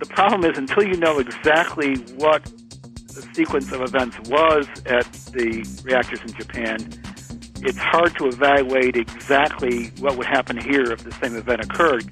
the problem is until you know exactly what the sequence of events was at the reactors in Japan, it's hard to evaluate exactly what would happen here if the same event occurred.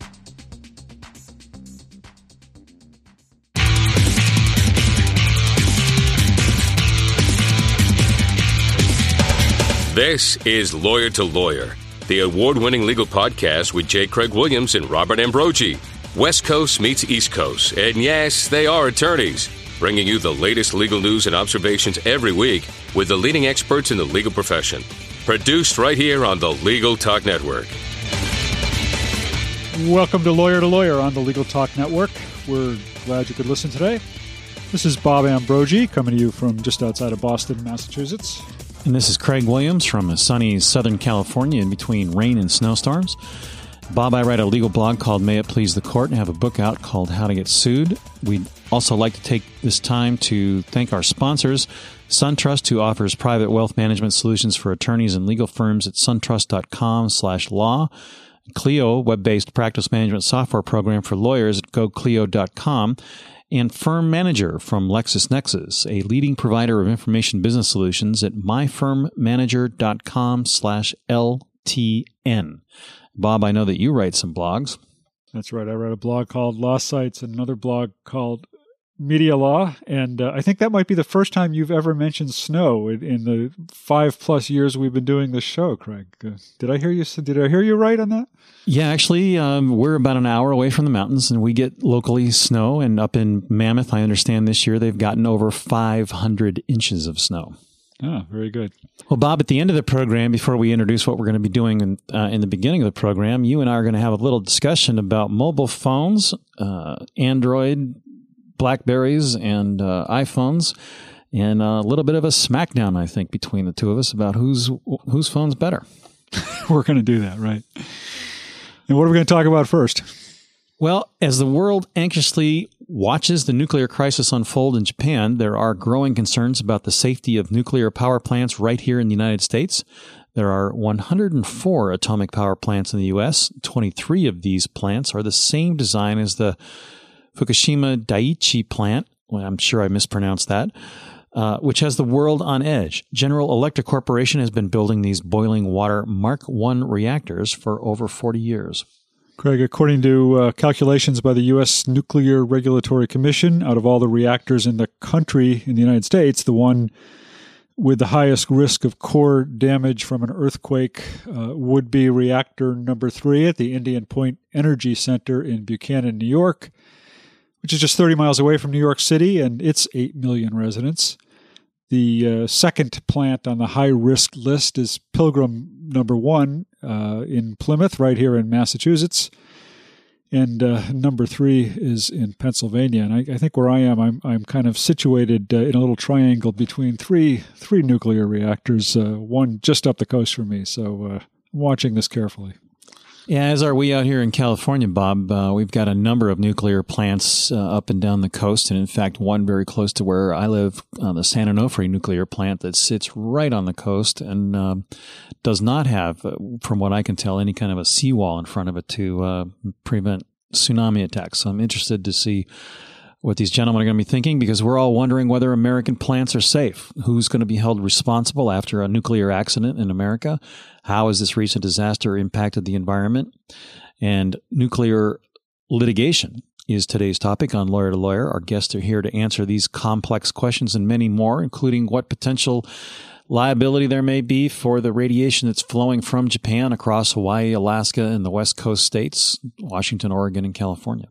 This is Lawyer to Lawyer, the award winning legal podcast with J. Craig Williams and Robert Ambrogi. West Coast meets East Coast, and yes, they are attorneys, bringing you the latest legal news and observations every week with the leading experts in the legal profession. Produced right here on the Legal Talk Network. Welcome to Lawyer to Lawyer on the Legal Talk Network. We're glad you could listen today. This is Bob Ambrogi coming to you from just outside of Boston, Massachusetts. And this is Craig Williams from sunny Southern California in between rain and snowstorms. Bob, I write a legal blog called May It Please the Court and have a book out called How to Get Sued. We'd also like to take this time to thank our sponsors, SunTrust, who offers private wealth management solutions for attorneys and legal firms at suntrust.com slash law. Clio, web-based practice management software program for lawyers at goclio.com and Firm Manager from LexisNexis, a leading provider of information business solutions at myfirmmanager.com slash LTN. Bob, I know that you write some blogs. That's right. I write a blog called Law Sites and another blog called Media Law. And uh, I think that might be the first time you've ever mentioned snow in, in the five plus years we've been doing this show, Craig. Uh, did I hear you? Did I hear you right on that? Yeah, actually, um, we're about an hour away from the mountains, and we get locally snow. And up in Mammoth, I understand this year they've gotten over 500 inches of snow. Ah, very good. Well, Bob, at the end of the program, before we introduce what we're going to be doing in, uh, in the beginning of the program, you and I are going to have a little discussion about mobile phones, uh, Android, Blackberries, and uh, iPhones, and a little bit of a smackdown, I think, between the two of us about whose whose phone's better. we're going to do that, right? And what are we going to talk about first? Well, as the world anxiously watches the nuclear crisis unfold in Japan, there are growing concerns about the safety of nuclear power plants right here in the United States. There are 104 atomic power plants in the U.S. 23 of these plants are the same design as the Fukushima Daiichi plant. Well, I'm sure I mispronounced that. Uh, which has the world on edge. General Electric Corporation has been building these boiling water Mark I reactors for over 40 years. Craig, according to uh, calculations by the U.S. Nuclear Regulatory Commission, out of all the reactors in the country in the United States, the one with the highest risk of core damage from an earthquake uh, would be reactor number three at the Indian Point Energy Center in Buchanan, New York, which is just 30 miles away from New York City and its 8 million residents. The uh, second plant on the high risk list is Pilgrim number one uh, in Plymouth, right here in Massachusetts. And uh, number three is in Pennsylvania. And I, I, think where I am, I'm, I'm kind of situated uh, in a little triangle between three, three nuclear reactors, uh, one just up the coast from me. So uh, I'm watching this carefully. Yeah, as are we out here in California, Bob. Uh, we've got a number of nuclear plants uh, up and down the coast, and in fact, one very close to where I live, uh, the San Onofre nuclear plant that sits right on the coast and um, does not have, uh, from what I can tell, any kind of a seawall in front of it to uh, prevent tsunami attacks. So I'm interested to see what these gentlemen are going to be thinking because we're all wondering whether American plants are safe. Who's going to be held responsible after a nuclear accident in America? How has this recent disaster impacted the environment? And nuclear litigation is today's topic on Lawyer to Lawyer. Our guests are here to answer these complex questions and many more, including what potential liability there may be for the radiation that's flowing from Japan across Hawaii, Alaska, and the West Coast states, Washington, Oregon, and California.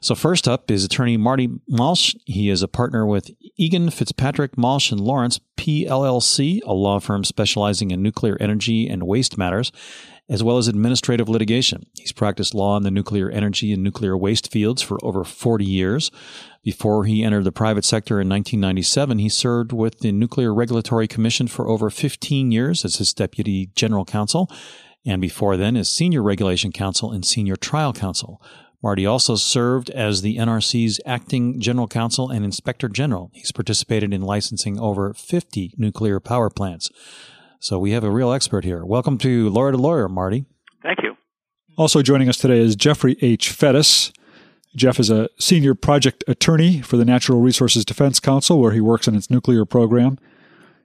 So first up is attorney Marty Malsch. He is a partner with Egan Fitzpatrick Malsch and Lawrence PLLC, a law firm specializing in nuclear energy and waste matters, as well as administrative litigation. He's practiced law in the nuclear energy and nuclear waste fields for over 40 years. Before he entered the private sector in 1997, he served with the Nuclear Regulatory Commission for over 15 years as his deputy general counsel, and before then as senior regulation counsel and senior trial counsel. Marty also served as the NRC's acting general counsel and inspector general. He's participated in licensing over 50 nuclear power plants. So we have a real expert here. Welcome to Lawyer to Lawyer, Marty. Thank you. Also joining us today is Jeffrey H. Fettus. Jeff is a senior project attorney for the Natural Resources Defense Council, where he works on its nuclear program.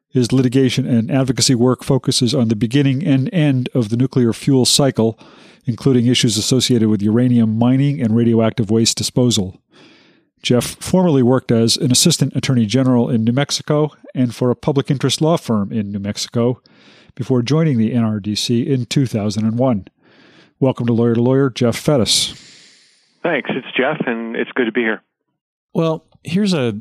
His litigation and advocacy work focuses on the beginning and end of the nuclear fuel cycle, including issues associated with uranium mining and radioactive waste disposal. Jeff formerly worked as an assistant attorney general in New Mexico and for a public interest law firm in New Mexico before joining the NRDC in 2001. Welcome to Lawyer to Lawyer, Jeff Fettus. Thanks. It's Jeff, and it's good to be here. Well, here's a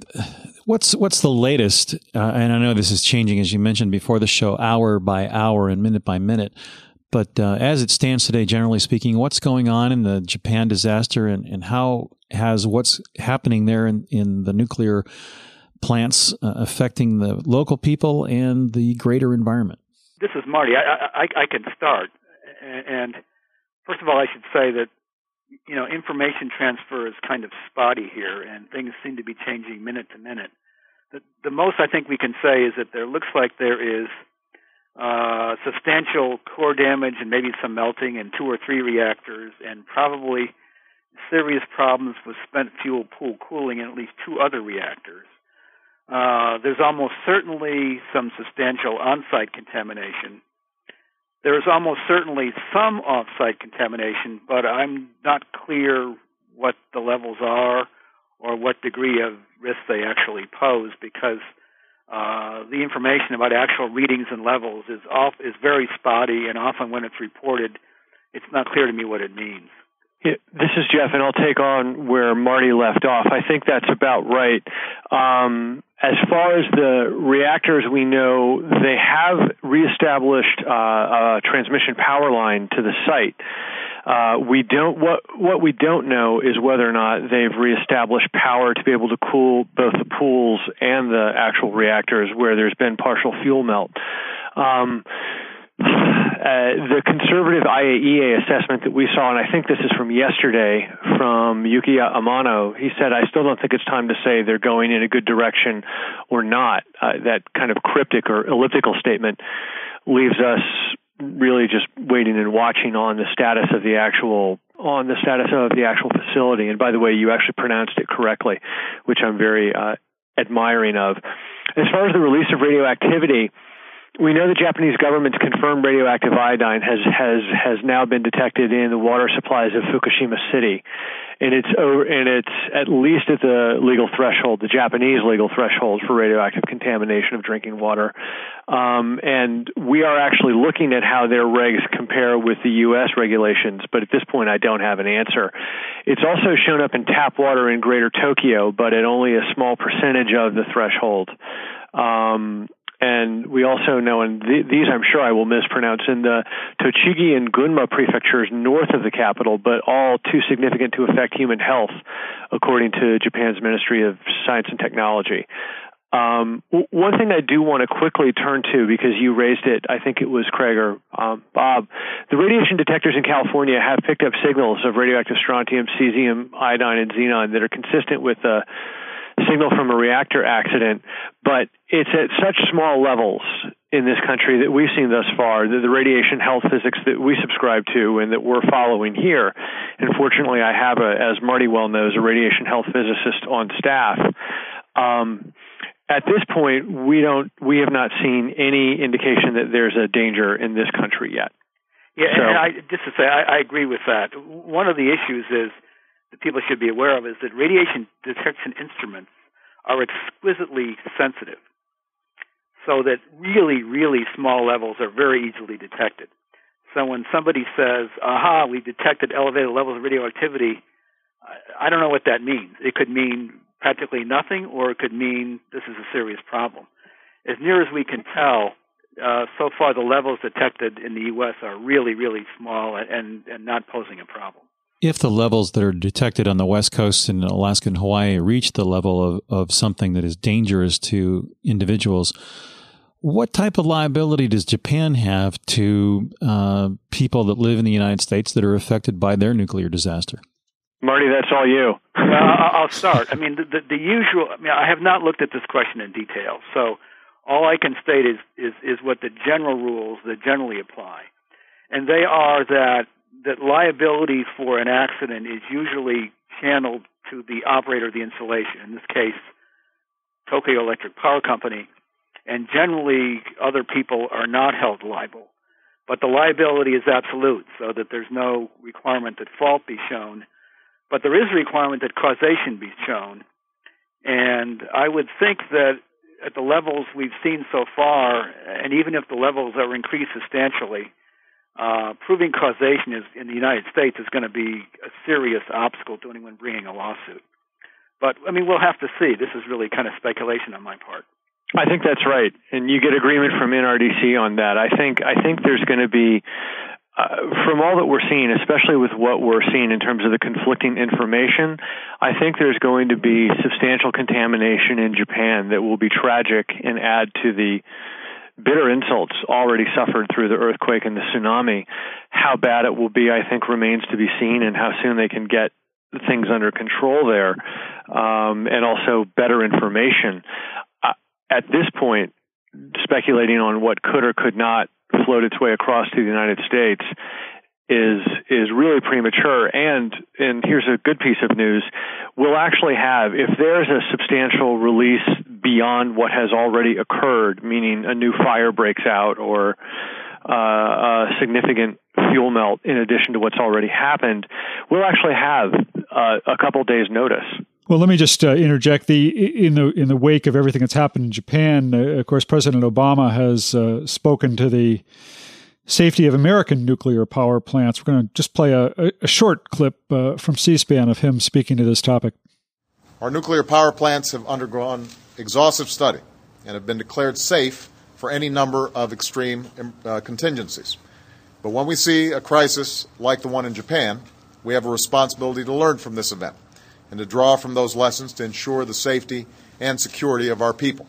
what's what's the latest, uh, and I know this is changing as you mentioned before the show, hour by hour and minute by minute. But uh, as it stands today, generally speaking, what's going on in the Japan disaster and, and how has what's happening there in, in the nuclear plants uh, affecting the local people and the greater environment? This is Marty. I, I, I can start. And first of all, I should say that you know information transfer is kind of spotty here, and things seem to be changing minute to minute. The, the most I think we can say is that there looks like there is uh, substantial core damage and maybe some melting in two or three reactors, and probably serious problems with spent fuel pool cooling in at least two other reactors. Uh, there's almost certainly some substantial on-site contamination. There is almost certainly some off-site contamination, but I'm not clear what the levels are or what degree of risk they actually pose because uh, the information about actual readings and levels is off is very spotty, and often when it's reported, it's not clear to me what it means. This is Jeff, and I'll take on where Marty left off. I think that's about right. Um, as far as the reactors, we know they have reestablished uh, a transmission power line to the site. Uh, we don't what what we don't know is whether or not they've reestablished power to be able to cool both the pools and the actual reactors where there's been partial fuel melt. Um, the conservative IAEA assessment that we saw, and I think this is from yesterday from Yukiya Amano, he said, I still don't think it's time to say they're going in a good direction or not. Uh, that kind of cryptic or elliptical statement leaves us really just waiting and watching on the status of the actual on the status of the actual facility. And by the way, you actually pronounced it correctly, which I'm very uh, admiring of. As far as the release of radioactivity, we know the Japanese government's confirmed radioactive iodine has has has now been detected in the water supplies of Fukushima City, and it's over, and it's at least at the legal threshold, the Japanese legal threshold for radioactive contamination of drinking water. Um, and we are actually looking at how their regs compare with the U.S. regulations, but at this point, I don't have an answer. It's also shown up in tap water in Greater Tokyo, but at only a small percentage of the threshold. Um, and we also know, and th- these I'm sure I will mispronounce, in the Tochigi and Gunma prefectures north of the capital, but all too significant to affect human health, according to Japan's Ministry of Science and Technology. Um, one thing I do want to quickly turn to because you raised it, I think it was Craig or um, Bob. The radiation detectors in California have picked up signals of radioactive strontium, cesium, iodine, and xenon that are consistent with the signal from a reactor accident, but it's at such small levels in this country that we've seen thus far that the radiation health physics that we subscribe to and that we're following here. And fortunately, I have a, as Marty well knows, a radiation health physicist on staff. Um, at this point, we don't, we have not seen any indication that there's a danger in this country yet. Yeah, so, and I, just to say, I, I agree with that. One of the issues is that people should be aware of is that radiation detection instruments are exquisitely sensitive, so that really, really small levels are very easily detected. So when somebody says, aha, we detected elevated levels of radioactivity, I don't know what that means. It could mean practically nothing, or it could mean this is a serious problem. As near as we can tell, uh, so far the levels detected in the U.S. are really, really small and, and not posing a problem if the levels that are detected on the West Coast in Alaska and Hawaii reach the level of, of something that is dangerous to individuals, what type of liability does Japan have to uh, people that live in the United States that are affected by their nuclear disaster? Marty, that's all you. I'll start. I mean, the, the, the, usual. I mean, I have not looked at this question in detail, so all I can state is is, is what the general rules that generally apply, and they are that that liability for an accident is usually channeled to the operator of the installation. In this case, Tokyo Electric Power Company, and generally other people are not held liable. But the liability is absolute, so that there's no requirement that fault be shown. But there is a requirement that causation be shown. And I would think that at the levels we've seen so far, and even if the levels are increased substantially, uh, proving causation is in the United States is going to be a serious obstacle to anyone bringing a lawsuit. But I mean, we'll have to see. This is really kind of speculation on my part. I think that's right, and you get agreement from NRDC on that. I think I think there's going to be. Uh, from all that we're seeing, especially with what we're seeing in terms of the conflicting information, I think there's going to be substantial contamination in Japan that will be tragic and add to the bitter insults already suffered through the earthquake and the tsunami. How bad it will be, I think, remains to be seen, and how soon they can get things under control there, um, and also better information. Uh, at this point, speculating on what could or could not float its way across to the United States is is really premature. And and here's a good piece of news: we'll actually have if there's a substantial release beyond what has already occurred, meaning a new fire breaks out or uh, a significant fuel melt in addition to what's already happened, we'll actually have uh, a couple days notice. Well, let me just uh, interject. The in the in the wake of everything that's happened in Japan, uh, of course, President Obama has uh, spoken to the safety of American nuclear power plants. We're going to just play a, a short clip uh, from C-SPAN of him speaking to this topic. Our nuclear power plants have undergone exhaustive study and have been declared safe for any number of extreme uh, contingencies. But when we see a crisis like the one in Japan, we have a responsibility to learn from this event and to draw from those lessons to ensure the safety and security of our people.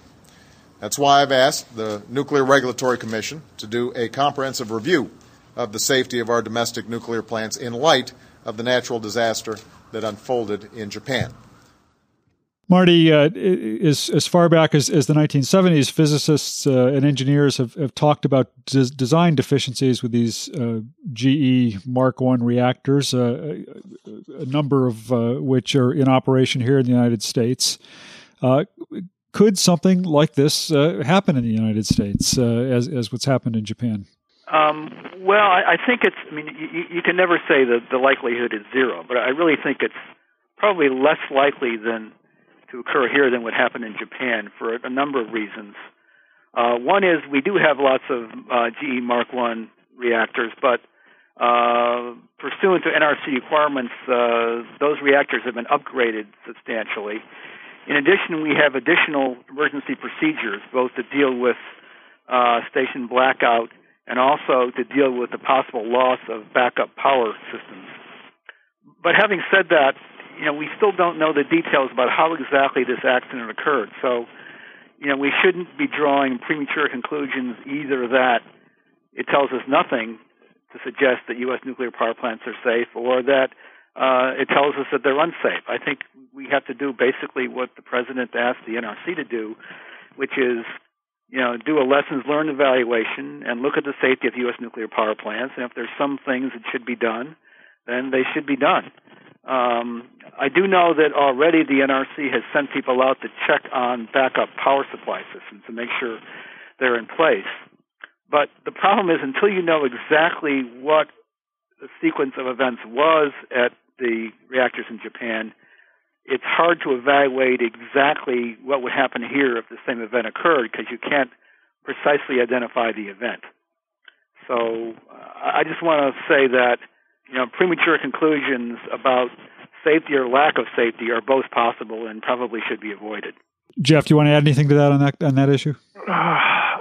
That's why I've asked the Nuclear Regulatory Commission to do a comprehensive review of the safety of our domestic nuclear plants in light of the natural disaster that unfolded in Japan. Marty, uh, as, as far back as, as the 1970s, physicists uh, and engineers have, have talked about des- design deficiencies with these uh, GE Mark I reactors, uh, a number of uh, which are in operation here in the United States. Uh, could something like this happen in the United States as, as what's happened in Japan? Um, well, I, I, think it's, I mean, you, you can never say that the likelihood is zero, but I really think it's probably less likely than to occur here than would happen in Japan for a number of reasons. Uh, one is we do have lots of uh, GE Mark I reactors, but uh, pursuant to NRC requirements, uh, those reactors have been upgraded substantially. In addition, we have additional emergency procedures, both to deal with uh, station blackout and also to deal with the possible loss of backup power systems. But having said that, you know, we still don't know the details about how exactly this accident occurred. So, you know, we shouldn't be drawing premature conclusions either that it tells us nothing to suggest that U.S. nuclear power plants are safe or that uh, it tells us that they're unsafe. I think we have to do basically what the president asked the NRC to do, which is, you know, do a lessons learned evaluation and look at the safety of U.S. nuclear power plants. And if there's some things that should be done, then they should be done. Um, I do know that already the NRC has sent people out to check on backup power supply systems to make sure they're in place. But the problem is, until you know exactly what the sequence of events was at the reactors in Japan, it's hard to evaluate exactly what would happen here if the same event occurred because you can't precisely identify the event. So uh, I just want to say that you know, premature conclusions about safety or lack of safety are both possible and probably should be avoided. Jeff, do you want to add anything to that on that on that issue? Uh,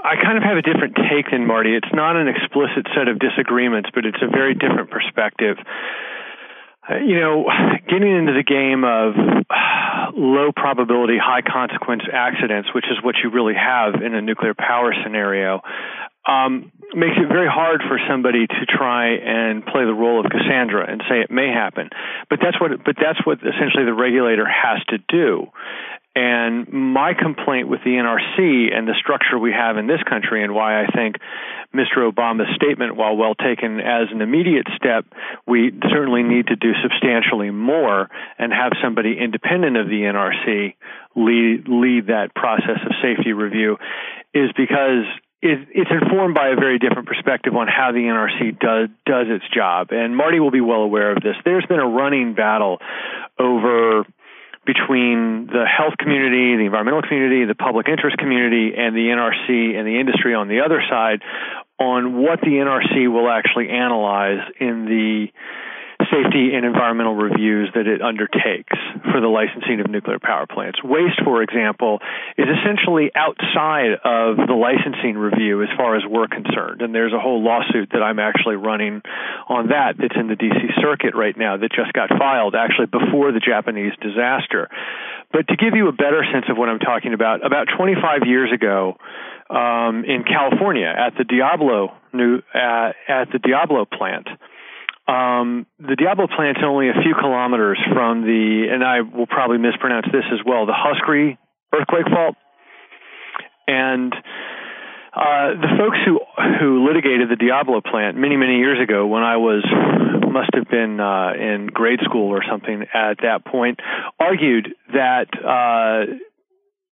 I kind of have a different take than Marty. It's not an explicit set of disagreements, but it's a very different perspective. Uh, you know, getting into the game of low probability, high consequence accidents, which is what you really have in a nuclear power scenario, um, makes it very hard for somebody to try and play the role of Cassandra and say it may happen. But that's what but that's what essentially the regulator has to do. And my complaint with the NRC and the structure we have in this country, and why I think Mr. Obama's statement, while well taken as an immediate step, we certainly need to do substantially more and have somebody independent of the NRC lead, lead that process of safety review, is because it, it's informed by a very different perspective on how the NRC does does its job. And Marty will be well aware of this. There's been a running battle over between the health community, the environmental community, the public interest community, and the NRC and the industry on the other side on what the NRC will actually analyze in the safety and environmental reviews that it undertakes for the licensing of nuclear power plants. Waste, for example, is essentially outside of the licensing review as far as we're concerned. And there's a whole lawsuit that I'm actually running on that that's in the DC circuit right now that just got filed actually before the Japanese disaster. But to give you a better sense of what I'm talking about, about 25 years ago, um, in California at the Diablo new uh, at the Diablo plant, um, the Diablo plant's only a few kilometers from the, and I will probably mispronounce this as well, the Hosgri earthquake fault. And uh, the folks who who litigated the Diablo plant many many years ago, when I was must have been uh, in grade school or something at that point, argued that uh,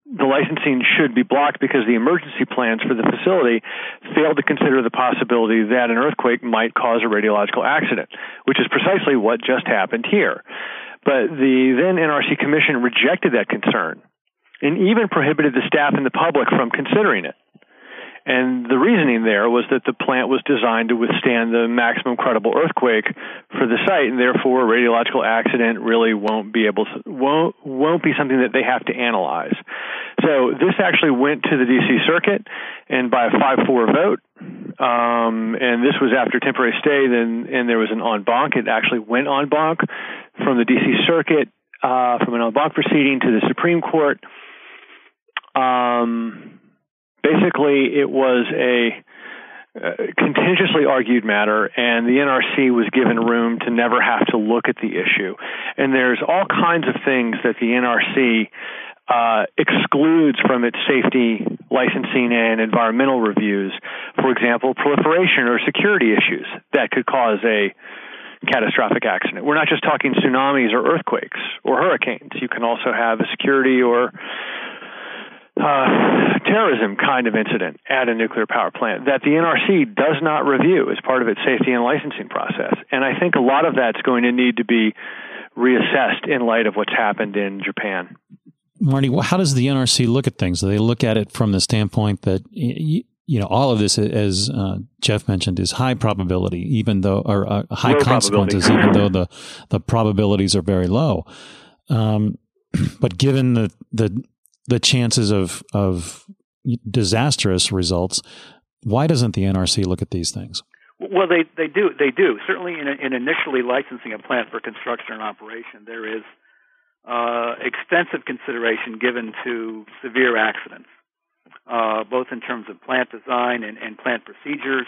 the licensing should be blocked because the emergency plans for the facility failed to consider the possibility that an earthquake might cause a radiological accident, which is precisely what just happened here. But the then NRC Commission rejected that concern and even prohibited the staff and the public from considering it. And the reasoning there was that the plant was designed to withstand the maximum credible earthquake for the site, and therefore a radiological accident really won't be able to won't won't be something that they have to analyze. So this actually went to the DC Circuit, and by a five-four vote, um, and this was after temporary stay. Then and there was an en banc. It actually went en banc from the DC Circuit uh, from an en banc proceeding to the Supreme Court. Um, basically, it was a uh, contentiously argued matter, and the NRC was given room to never have to look at the issue. And there's all kinds of things that the NRC uh, excludes from its safety licensing and environmental reviews. For example, proliferation or security issues that could cause a catastrophic accident. We're not just talking tsunamis or earthquakes or hurricanes. You can also have a security or uh, terrorism kind of incident at a nuclear power plant that the NRC does not review as part of its safety and licensing process. And I think a lot of that's going to need to be reassessed in light of what's happened in Japan. Marty, how does the NRC look at things? Do they look at it from the standpoint that you know all of this, as uh, Jeff mentioned, is high probability, even though or uh, high low consequences, even though the the probabilities are very low. Um, but given the the the chances of of disastrous results. Why doesn't the NRC look at these things? Well, they they do they do certainly in, in initially licensing a plant for construction and operation, there is uh, extensive consideration given to severe accidents, uh, both in terms of plant design and, and plant procedures.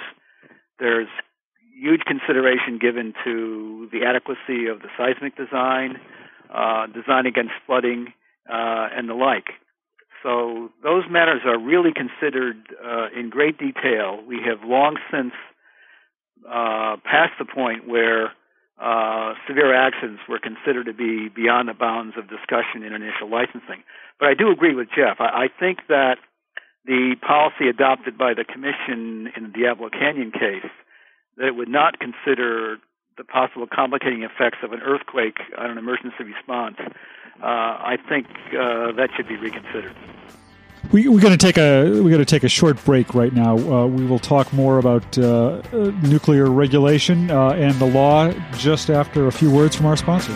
There's huge consideration given to the adequacy of the seismic design, uh, design against flooding, uh, and the like. So those matters are really considered uh, in great detail. We have long since uh, passed the point where uh, severe accidents were considered to be beyond the bounds of discussion in initial licensing. But I do agree with Jeff. I, I think that the policy adopted by the Commission in the Diablo Canyon case that it would not consider the possible complicating effects of an earthquake on an emergency response uh, I think uh, that should be reconsidered. We, are going to take a we're going to take a short break right now. Uh, we will talk more about uh, uh, nuclear regulation uh, and the law just after a few words from our sponsor.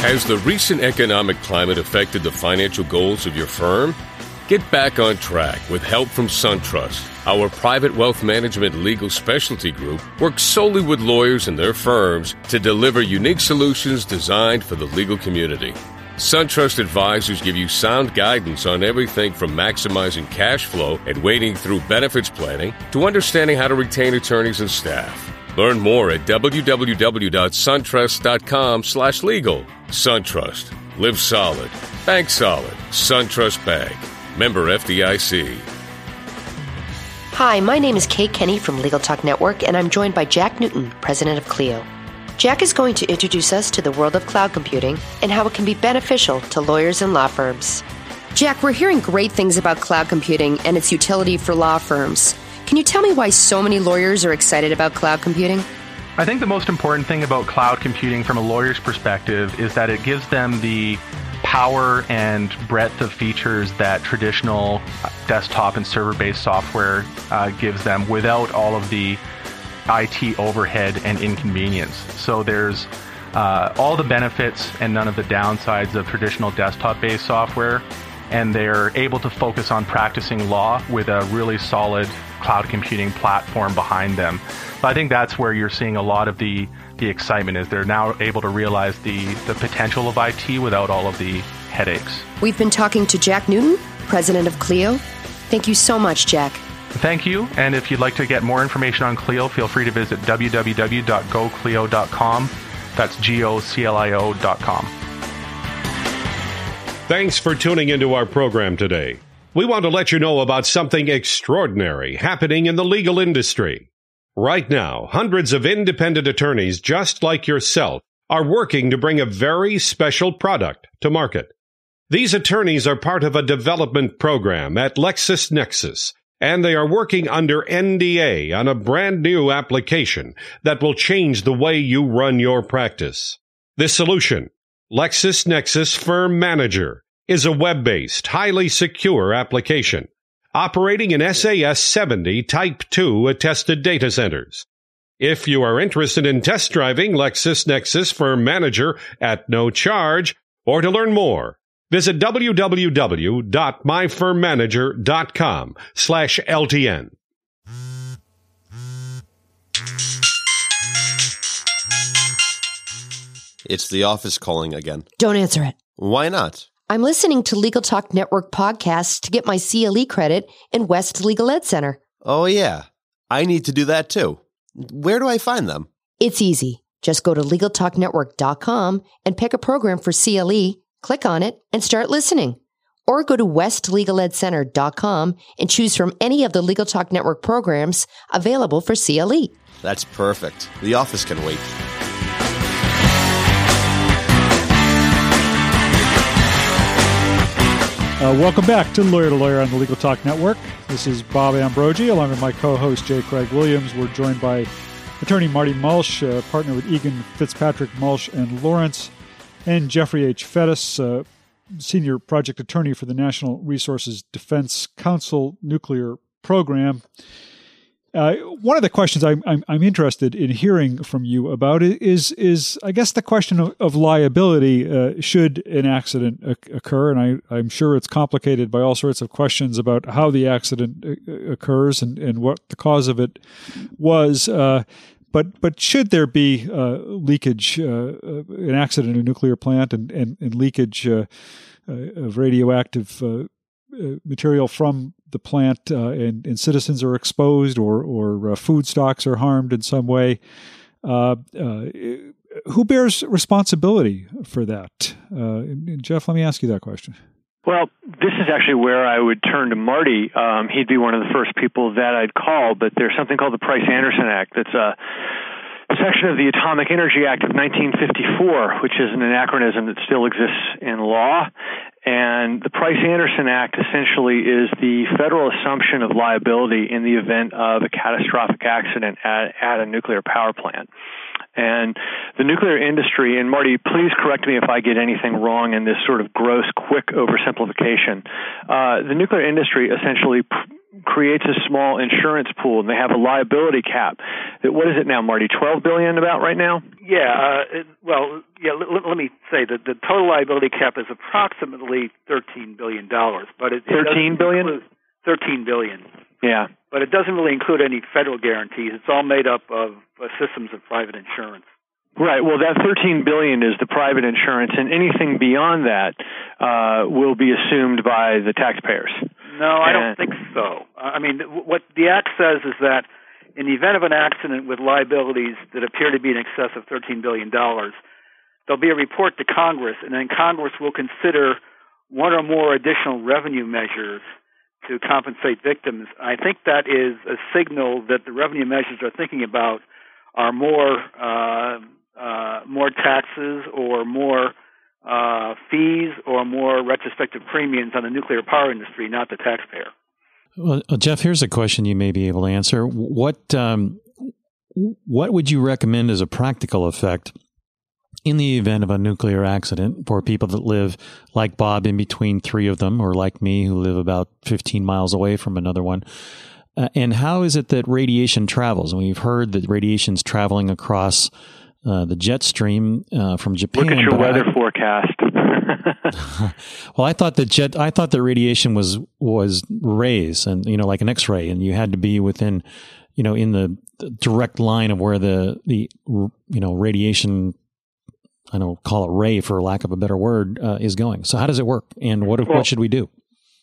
Has the recent economic climate affected the financial goals of your firm? Get back on track with help from SunTrust. Our private wealth management legal specialty group works solely with lawyers and their firms to deliver unique solutions designed for the legal community. SunTrust advisors give you sound guidance on everything from maximizing cash flow and wading through benefits planning to understanding how to retain attorneys and staff. Learn more at www.suntrust.com/legal. SunTrust. Live solid. Bank solid. SunTrust Bank. Member FDIC. Hi, my name is Kate Kenny from Legal Talk Network, and I'm joined by Jack Newton, president of Clio. Jack is going to introduce us to the world of cloud computing and how it can be beneficial to lawyers and law firms. Jack, we're hearing great things about cloud computing and its utility for law firms. Can you tell me why so many lawyers are excited about cloud computing? I think the most important thing about cloud computing from a lawyer's perspective is that it gives them the power and breadth of features that traditional desktop and server based software uh, gives them without all of the IT overhead and inconvenience. So there's uh, all the benefits and none of the downsides of traditional desktop based software. And they're able to focus on practicing law with a really solid cloud computing platform behind them. So I think that's where you're seeing a lot of the, the excitement is they're now able to realize the, the potential of IT without all of the headaches. We've been talking to Jack Newton, president of Clio. Thank you so much, Jack. Thank you. And if you'd like to get more information on Clio, feel free to visit www.goclio.com. That's G O C L I O.com. Thanks for tuning into our program today. We want to let you know about something extraordinary happening in the legal industry. Right now, hundreds of independent attorneys just like yourself are working to bring a very special product to market. These attorneys are part of a development program at LexisNexis and they are working under NDA on a brand new application that will change the way you run your practice. This solution, LexisNexis Firm Manager, is a web-based, highly secure application operating in SAS 70 Type 2 attested data centers. If you are interested in test driving LexisNexis Firm Manager at no charge, or to learn more, Visit www.myfirmmanager.com slash LTN. It's the office calling again. Don't answer it. Why not? I'm listening to Legal Talk Network podcasts to get my CLE credit in West Legal Ed Center. Oh, yeah. I need to do that too. Where do I find them? It's easy. Just go to LegalTalkNetwork.com and pick a program for CLE click on it and start listening. Or go to westlegaledcenter.com and choose from any of the Legal Talk Network programs available for CLE. That's perfect. The office can wait. Uh, welcome back to Lawyer to Lawyer on the Legal Talk Network. This is Bob Ambrogi, along with my co-host J. Craig Williams. We're joined by attorney Marty Malsch, uh, partner with Egan Fitzpatrick Malsch and Lawrence and Jeffrey H. Fettus, uh, Senior Project Attorney for the National Resources Defense Council Nuclear Program. Uh, one of the questions I'm, I'm, I'm, interested in hearing from you about is is I guess the question of, of liability uh, should an accident occur, and I, I'm sure it's complicated by all sorts of questions about how the accident uh, occurs and, and what the cause of it was. Uh, but but should there be uh, leakage, uh, uh an accident in a nuclear plant, and and, and leakage uh, uh of radioactive uh, material from the plant, uh, and, and, citizens are exposed, or or uh, food stocks are harmed in some way, uh, who bears responsibility for that? Jeff, let me ask you that question. Well, this is actually where I would turn to Marty. Um, he'd be one of the first people that I'd call, but there's something called the Price Anderson Act that's a section of the Atomic Energy Act of 1954, which is an anachronism that still exists in law. And the Price Anderson Act essentially is the federal assumption of liability in the event of a catastrophic accident at, at a nuclear power plant. And the nuclear industry, and Marty, please correct me if I get anything wrong in this sort of gross, quick oversimplification. Uh, the nuclear industry essentially p- creates a small insurance pool, and they have a liability cap. What is it now, Marty? Twelve billion about right now? Yeah. Uh, it, well, yeah. Let, let, me say that the total liability cap is approximately thirteen billion dollars, but it, it thirteen billion. Thirteen billion. Yeah but it doesn't really include any federal guarantees. It's all made up of uh, systems of private insurance. Right. Well, that 13 billion is the private insurance, and anything beyond that uh, will be assumed by the taxpayers. No, I don't think so. I mean, what the act says is that in the event of an accident with liabilities that appear to be in excess of $13 billion, there'll be a report to Congress, and then Congress will consider one or more additional revenue measures to compensate victims. I think that is a signal that the revenue measures they're thinking about are more uh, uh, more taxes or more uh, fees or more retrospective premiums on the nuclear power industry, not the taxpayer. Well, uh, Jeff, here's a question you may be able to answer. What um, what would you recommend as a practical effect in the event of a nuclear accident for people that live like Bob in between three of them, or like me who live about 15 miles away from another one? Uh, and how is it that radiation travels? And we've heard that radiation's traveling across uh, the jet stream uh, from Japan. Look at your weather I, forecast. well, I thought that jet. I thought that radiation was was rays, and you know, like an X-ray, and you had to be within, you know, in the, the direct line of where the the you know radiation. I don't call it ray for lack of a better word uh, is going. So how does it work, and what well, what should we do?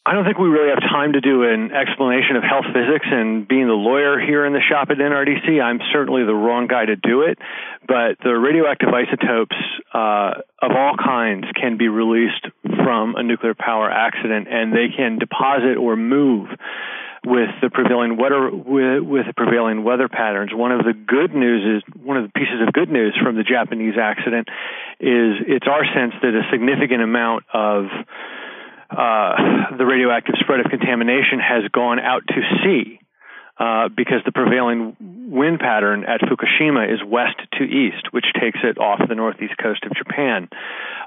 I don't think we really have time to do an explanation of health physics and being the lawyer here in the shop at NRDC, I'm certainly the wrong guy to do it. But the radioactive isotopes uh, of all kinds can be released from a nuclear power accident and they can deposit or move with the prevailing weather with, with the prevailing weather patterns. One of the good news is one of the pieces of good news from the Japanese accident is it's our sense that a significant amount of uh, the radioactive spread of contamination has gone out to sea uh, because the prevailing wind pattern at Fukushima is west to east, which takes it off the northeast coast of Japan.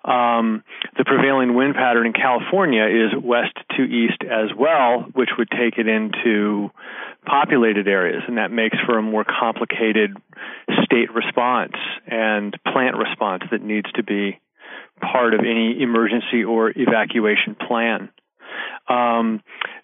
Um, the prevailing wind pattern in California is west to east as well, which would take it into populated areas, and that makes for a more complicated state response and plant response that needs to be part of any emergency or evacuation plan. Um,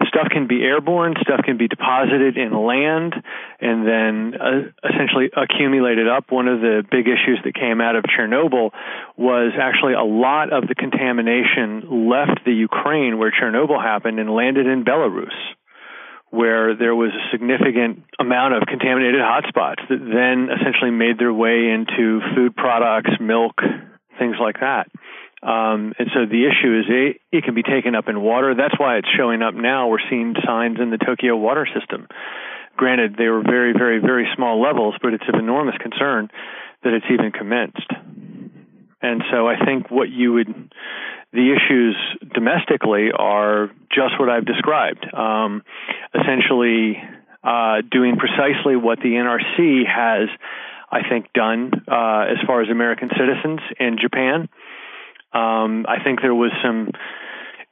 stuff can be airborne, stuff can be deposited in land, and then uh, essentially accumulated up. One of the big issues that came out of Chernobyl was actually a lot of the contamination left the Ukraine where Chernobyl happened and landed in Belarus where there was a significant amount of contaminated hotspots that then essentially made their way into food products, milk, things like that. Um, and so the issue is it, it can be taken up in water. That's why it's showing up now. We're seeing signs in the Tokyo water system. Granted, they were very, very, very small levels, but it's of enormous concern that it's even commenced. And so I think what you would, the issues domestically are just what I've described. Um, essentially, uh, doing precisely what the NRC has, I think, done uh, as far as American citizens in Japan um, I think there was some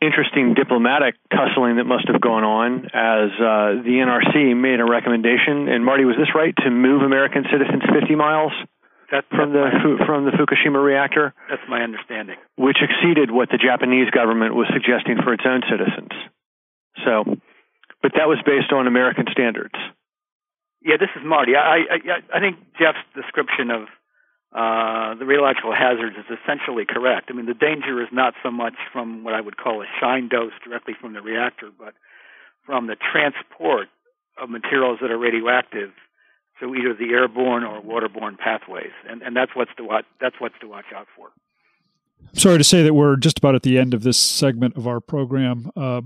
interesting diplomatic tussling that must have gone on as uh, the NRC made a recommendation. And Marty, was this right to move American citizens 50 miles that's, from the from the Fukushima reactor? That's my understanding. Which exceeded what the Japanese government was suggesting for its own citizens. So, but that was based on American standards. Yeah, this is Marty. I I, I think Jeff's description of uh, the radiological hazards is essentially correct. I mean, the danger is not so much from what I would call a shine dose directly from the reactor, but from the transport of materials that are radioactive through either the airborne or waterborne pathways, and, and that's what's to watch. That's what's to watch out for. Sorry to say that we're just about at the end of this segment of our program. Uh,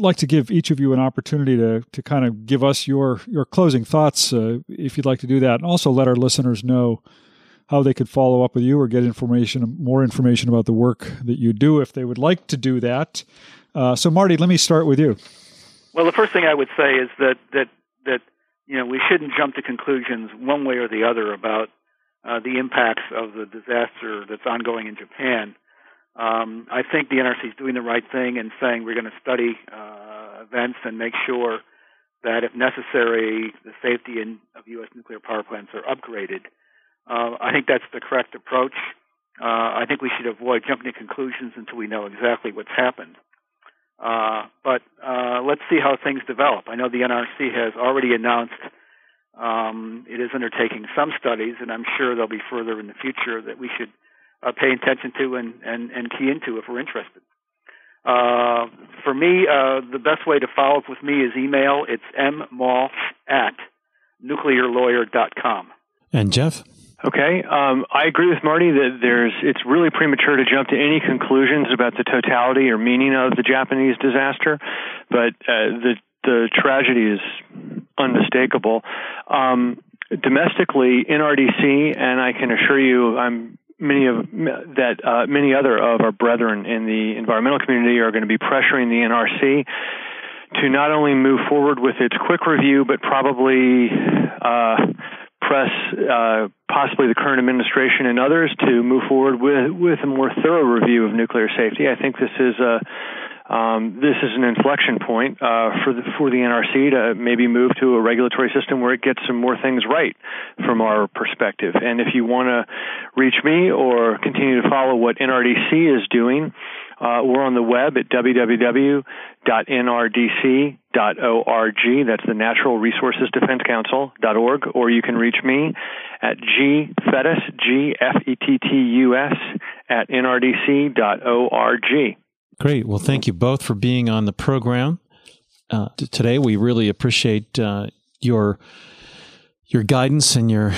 like to give each of you an opportunity to to kind of give us your your closing thoughts, uh, if you'd like to do that, and also let our listeners know how they could follow up with you or get information, more information about the work that you do if they would like to do that. Uh, so, Marty, let me start with you. Well, the first thing I would say is that that that you know we shouldn't jump to conclusions one way or the other about uh, the impacts of the disaster that's ongoing in Japan. Um, I think the NRC is doing the right thing in saying we're going to study uh, events and make sure that, if necessary, the safety in, of U.S. nuclear power plants are upgraded. Uh, I think that's the correct approach. Uh, I think we should avoid jumping to conclusions until we know exactly what's happened. Uh, but uh, let's see how things develop. I know the NRC has already announced um, it is undertaking some studies, and I'm sure there'll be further in the future that we should uh, pay attention to and, and, and key into if we're interested. Uh, for me, uh, the best way to follow up with me is email. It's mmolf at nuclearlawyer.com. And Jeff? Okay, um, I agree with Marty that there's it's really premature to jump to any conclusions about the totality or meaning of the Japanese disaster, but uh, the the tragedy is unmistakable. Um, domestically, NRDC, and I can assure you, I'm many of that uh, many other of our brethren in the environmental community are going to be pressuring the NRC to not only move forward with its quick review, but probably uh, press uh, possibly the current administration and others to move forward with with a more thorough review of nuclear safety. I think this is a um, this is an inflection point uh, for the for the NRC to maybe move to a regulatory system where it gets some more things right from our perspective. And if you want to reach me or continue to follow what NRDC is doing, uh, we're on the web at www.nrdc.org. That's the Natural Resources Defense Council.org. Or you can reach me at gfettus, G-F-E-T-T-U-S, at nrdc.org. Great. Well, thank you both for being on the program uh, t- today. We really appreciate uh, your your guidance and your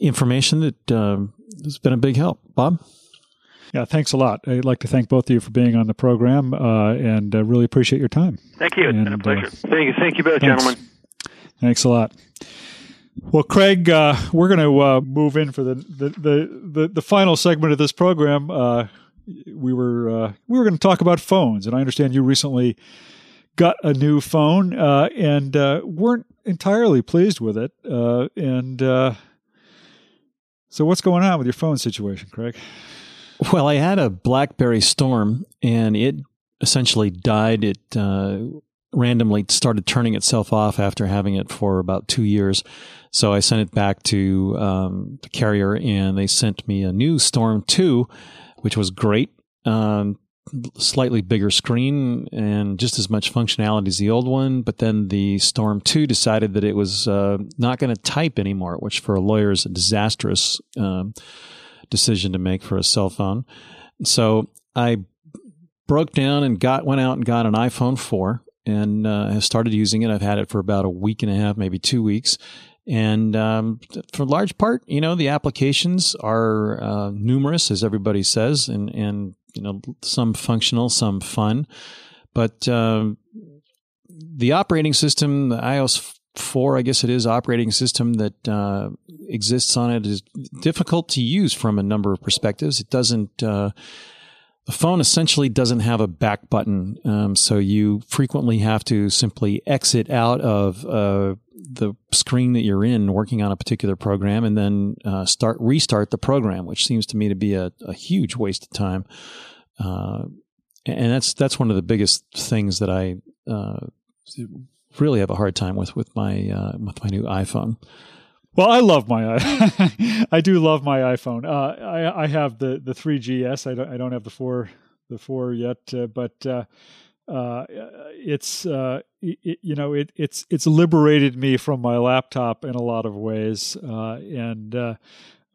information. That uh, has been a big help, Bob. Yeah, thanks a lot. I'd like to thank both of you for being on the program, uh, and uh, really appreciate your time. Thank you. It's and, been a pleasure. thank you. Thank you both, thanks. gentlemen. Thanks a lot. Well, Craig, uh, we're going to uh, move in for the, the the, the the final segment of this program. Uh, we were uh, we were going to talk about phones, and I understand you recently got a new phone uh, and uh, weren't entirely pleased with it. and so, what's going on with your phone situation, Craig? Well, I had a BlackBerry Storm, and it essentially died. It randomly started turning itself off after having it for about two years. So I sent it back to um, the carrier, and they sent me a new Storm 2 which was great. Um, slightly bigger screen and just as much functionality as the old one. But then the Storm 2 decided that it was uh, not going to type anymore, which for a lawyer is a disastrous um, decision to make for a cell phone. So I broke down and got went out and got an iPhone 4 and uh, have started using it. I've had it for about a week and a half, maybe two weeks. And um, for large part, you know, the applications are uh, numerous, as everybody says, and, and, you know, some functional, some fun. But um, the operating system, the iOS 4, I guess it is, operating system that uh, exists on it is difficult to use from a number of perspectives. It doesn't. The phone essentially doesn't have a back button, um, so you frequently have to simply exit out of uh, the screen that you're in working on a particular program and then uh, start restart the program, which seems to me to be a, a huge waste of time. Uh, and that's that's one of the biggest things that I uh, really have a hard time with with my uh, with my new iPhone. Well, I love my I do love my iPhone. Uh, I I have the the 3GS. I don't I don't have the four the four yet, uh, but uh, uh it's uh, it, you know it it's it's liberated me from my laptop in a lot of ways, uh, and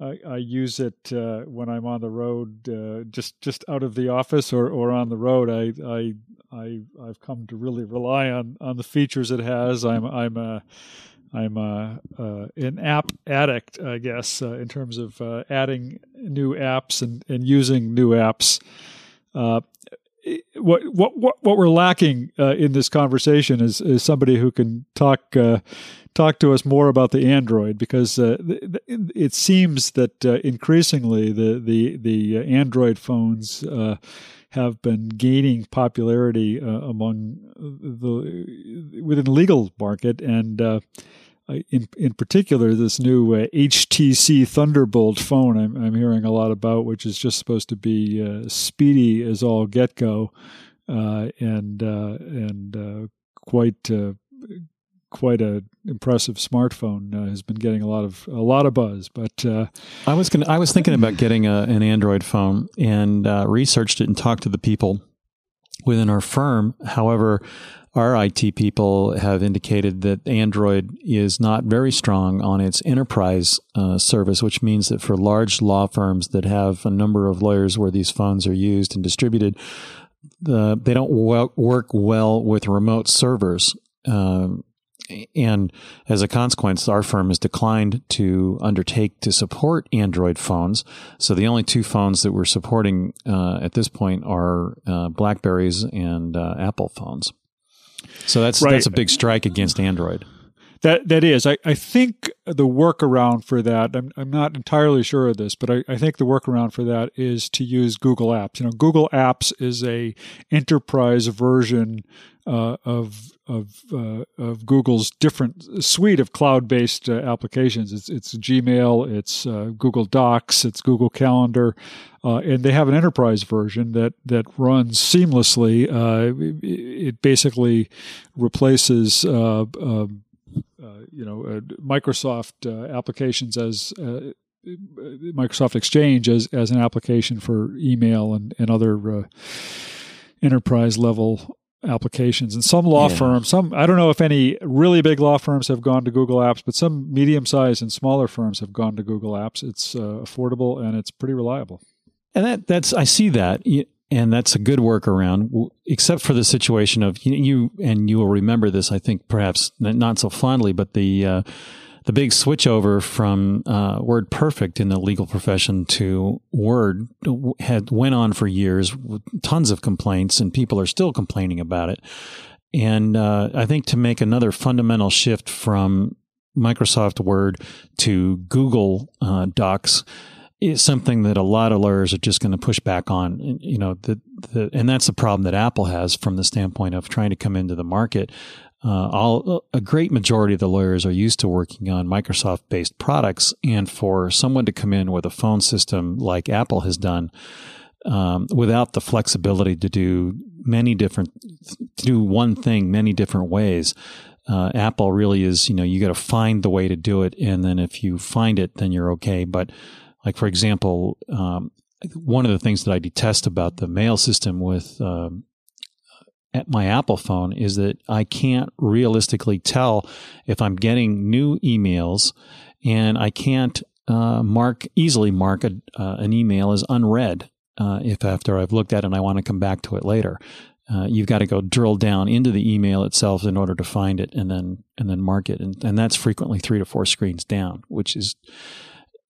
I, I, use it when I'm on the road, just just out of the office or, or on the road. I I I I've come to really rely on on the features it has. I'm I'm a I'm uh, uh, an app addict, I guess, uh, in terms of uh, adding new apps and, and using new apps. Uh, what what what what we're lacking uh, in this conversation is is somebody who can talk talk to us more about the Android because it seems that increasingly the the the Android phones have been gaining popularity uh, among the within the legal market, and uh, in in particular, this new uh, HTC Thunderbolt phone I'm, I'm hearing a lot about, which is just supposed to be uh, speedy as all get go, uh, and uh, and quite quite a impressive smartphone uh, has been getting a lot of a lot of buzz. But uh, I was gonna, I was thinking about getting a, an Android phone and uh, researched it and talked to the people within our firm. However, our IT people have indicated that Android is not very strong on its enterprise uh, service, which means that for large law firms that have a number of lawyers where these phones are used and distributed, they don't work well with remote servers. Um, and as a consequence, our firm has declined to undertake to support Android phones. So the only two phones that we're supporting uh, at this point are uh, Blackberries and uh, Apple phones. So that's right. that's a big strike against Android. That that is, I, I think the workaround for that. I'm I'm not entirely sure of this, but I, I think the workaround for that is to use Google Apps. You know, Google Apps is a enterprise version uh, of of uh, of Google's different suite of cloud-based uh, applications. It's it's Gmail, it's uh, Google Docs, it's Google Calendar, uh, and they have an enterprise version that that runs seamlessly. It, it, basically replaces. Um, you know, Microsoft applications as Microsoft Exchange as, as an application for email and, and other uh, enterprise level applications. And some law yeah. firms, some I don't know if any really big law firms have gone to Google Apps, but some medium sized and smaller firms have gone to Google Apps. It's uh, affordable and it's pretty reliable. And that that's I see that. And that's a good workaround, except for the situation of you, and you will remember this, I think, perhaps not so fondly, but the uh, the big switchover from uh, Word Perfect in the legal profession to Word had went on for years, tons of complaints, and people are still complaining about it. And uh, I think to make another fundamental shift from Microsoft Word to Google uh, Docs is something that a lot of lawyers are just going to push back on. You know, the, the, and that's the problem that Apple has from the standpoint of trying to come into the market uh, all a great majority of the lawyers are used to working on Microsoft based products, and for someone to come in with a phone system like Apple has done, um, without the flexibility to do many different, to do one thing many different ways, uh, Apple really is, you know, you got to find the way to do it, and then if you find it, then you're okay. But like for example, um, one of the things that I detest about the mail system with um, at my Apple phone is that I can't realistically tell if I'm getting new emails and I can't uh, mark easily mark a, uh, an email as unread uh, if after I've looked at it and I want to come back to it later. Uh, you've got to go drill down into the email itself in order to find it and then and then mark it and, and that's frequently three to four screens down, which is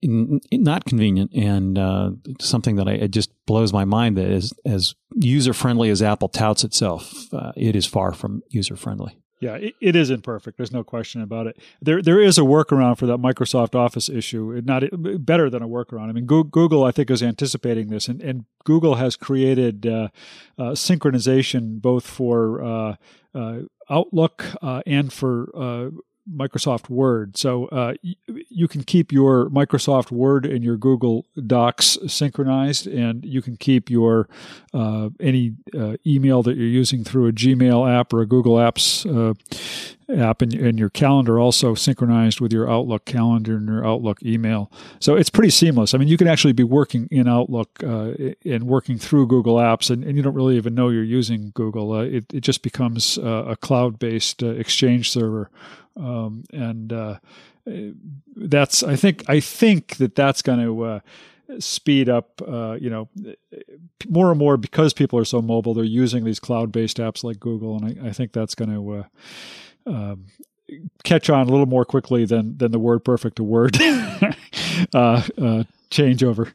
not convenient and uh, something that I, it just blows my mind that is as user friendly as Apple touts itself, uh, it is far from user friendly. Yeah, it, it is imperfect. There's no question about it. There, there is a workaround for that Microsoft Office issue. Not better than a workaround. I mean, Google, I think, is anticipating this, and, and Google has created uh, uh, synchronization both for uh, uh Outlook uh, and for uh, Microsoft Word. So uh, y- you can keep your Microsoft Word and your Google Docs synchronized, and you can keep your uh, any uh, email that you're using through a Gmail app or a Google Apps uh, app, and, and, your calendar also synchronized with your Outlook calendar and your Outlook email. So it's pretty seamless. I mean, you can actually be working in Outlook uh, and working through Google Apps, and, and, you don't really even know you're using Google. Uh, it, it just becomes a cloud-based exchange server um, and uh, that's I think I think that that's going to uh, speed up. Uh, you know, more and more because people are so mobile, they're using these cloud-based apps like Google, and I, I think that's going to. Uh, um, catch on a little more quickly than than the word perfect to word uh, uh, changeover.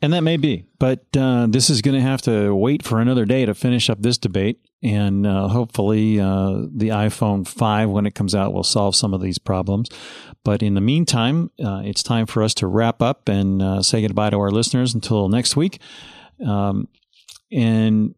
And that may be, but uh, this is going to have to wait for another day to finish up this debate. And uh, hopefully, uh, the iPhone 5, when it comes out, will solve some of these problems. But in the meantime, uh, it's time for us to wrap up and say goodbye to our listeners until next week. Um, and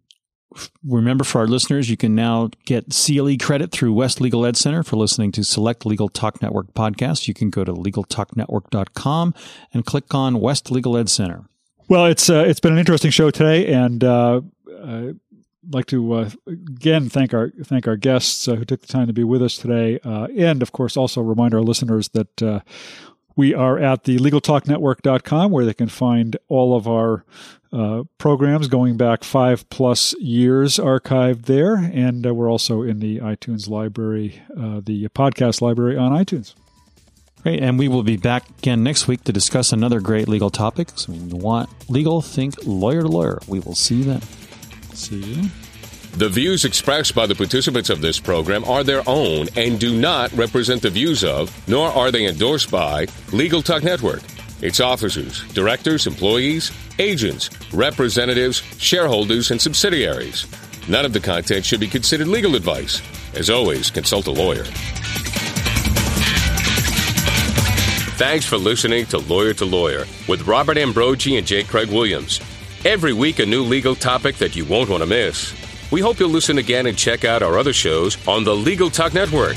remember for our listeners, you can now get CLE credit through West Legal Ed Center for listening to select Legal Talk Network podcasts. You can go to legaltalknetwork.com and click on West Legal Ed Center. Well, it's uh, it's been an interesting show today, and uh, I'd like to uh, again thank our thank our guests uh, who took the time to be with us today, uh, and of course also remind our listeners that uh, we are at the legaltalknetwork.com where they can find all of our uh, programs going back five plus years archived there. And uh, we're also in the iTunes library, uh, the podcast library on iTunes. Great. And we will be back again next week to discuss another great legal topic. So when you want legal, think lawyer to lawyer. We will see you then. See you. The views expressed by the participants of this program are their own and do not represent the views of, nor are they endorsed by, Legal Talk Network, its officers, directors, employees, agents, representatives, shareholders, and subsidiaries. None of the content should be considered legal advice. As always, consult a lawyer. Thanks for listening to Lawyer to Lawyer with Robert Ambrogi and J. Craig Williams. Every week, a new legal topic that you won't want to miss. We hope you'll listen again and check out our other shows on the Legal Talk Network.